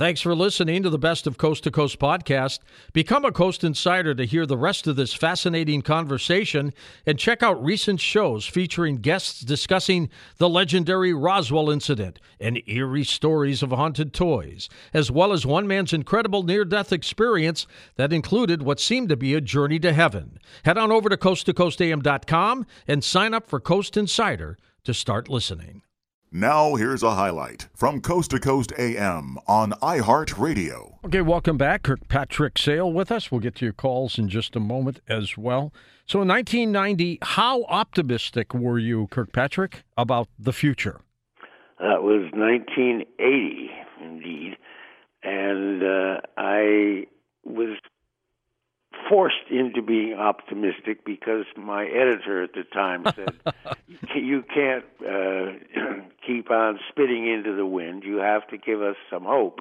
Thanks for listening to the Best of Coast to Coast podcast. Become a Coast Insider to hear the rest of this fascinating conversation and check out recent shows featuring guests discussing the legendary Roswell incident and eerie stories of haunted toys, as well as one man's incredible near death experience that included what seemed to be a journey to heaven. Head on over to coasttocoastam.com and sign up for Coast Insider to start listening. Now, here's a highlight from Coast to Coast AM on iHeartRadio. Okay, welcome back. Kirkpatrick Sale with us. We'll get to your calls in just a moment as well. So, in 1990, how optimistic were you, Kirkpatrick, about the future? That was 1980, indeed. And uh, I was forced into being optimistic because my editor at the time said, "You can't uh, keep on spitting into the wind. You have to give us some hope."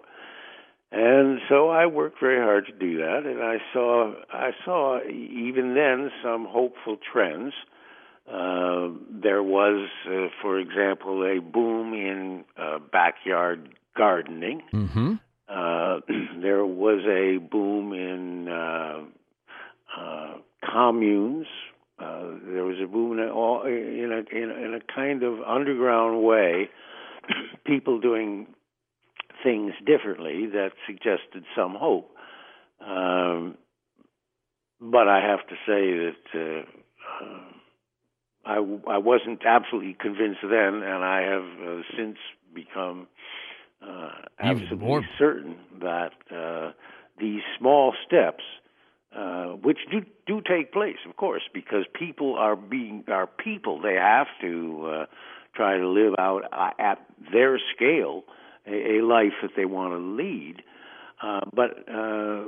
And so I worked very hard to do that, and I saw I saw even then some hopeful trends. Uh, there was, uh, for example, a boom in uh, backyard gardening. Mm-hmm. Uh, there was a boom in communes. Uh, there was a boom in a, in a, in a kind of underground way, people doing things differently that suggested some hope. Um, but I have to say that uh, uh, I, I wasn't absolutely convinced then, and I have uh, since become uh, absolutely certain that uh, these small steps uh, which do do take place, of course, because people are being are people. They have to uh, try to live out uh, at their scale a, a life that they want to lead. Uh, but uh,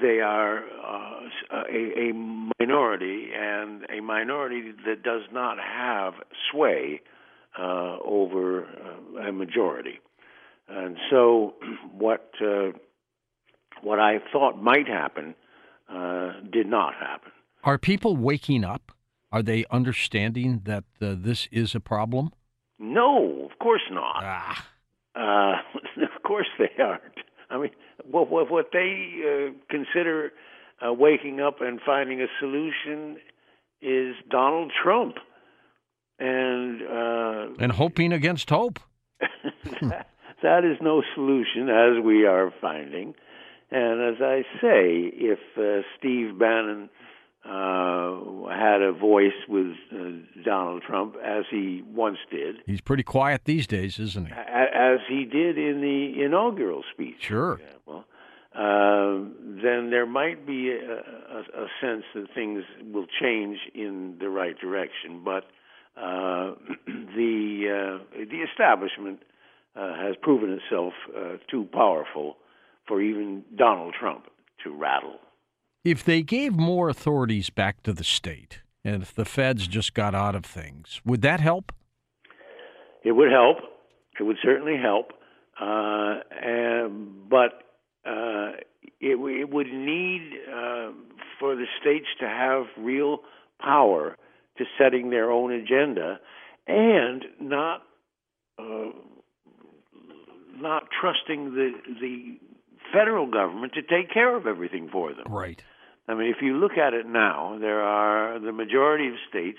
they are uh, a, a minority, and a minority that does not have sway uh, over uh, a majority. And so, what uh, what I thought might happen uh, did not happen. Are people waking up? Are they understanding that uh, this is a problem? No, of course not. Ah. Uh, of course they aren't. I mean, what what, what they uh, consider uh, waking up and finding a solution is Donald Trump, and uh, and hoping against hope. that, that is no solution, as we are finding. And as I say, if uh, Steve Bannon uh, had a voice with uh, Donald Trump, as he once did, he's pretty quiet these days, isn't he? As he did in the inaugural speech, sure. Well, uh, then there might be a, a, a, sense that things will change in the right direction. But uh, the uh, the establishment uh, has proven itself too powerful for even Donald Trump to rattle. If they gave more authorities back to the state, and if the feds just got out of things, would that help? It would help. It would certainly help. Uh, and, but uh, it, it, would need uh, for the states to have real power to setting their own agenda and not uh, not trusting the the federal government to take care of everything for them. Right. I mean, if you look at it now, there are the majority of states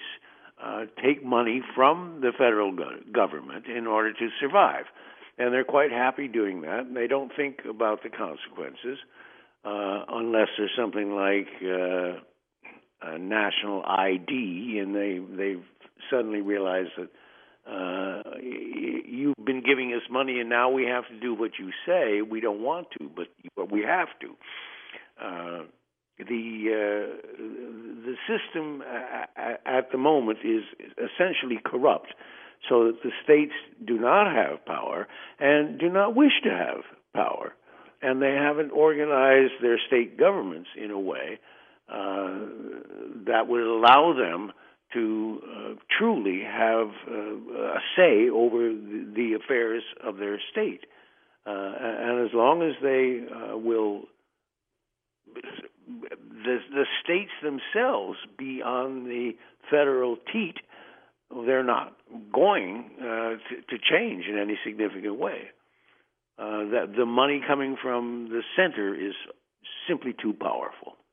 uh, take money from the federal go- government in order to survive, and they're quite happy doing that. And they don't think about the consequences uh, unless there's something like uh, a national ID, and they they suddenly realize that uh, you've been giving us money, and now we have to do what you say. We don't want to, but but we have to. Uh, the uh, the system at the moment is essentially corrupt, so that the states do not have power and do not wish to have power, and they haven't organized their state governments in a way uh, that would allow them to uh, truly have uh, a say over the, affairs of their state. Uh, and as long as they uh, will, the, the states themselves be on the federal teat, they're not going uh, to, to, change in any significant way. uh, that the money coming from the center is simply too powerful.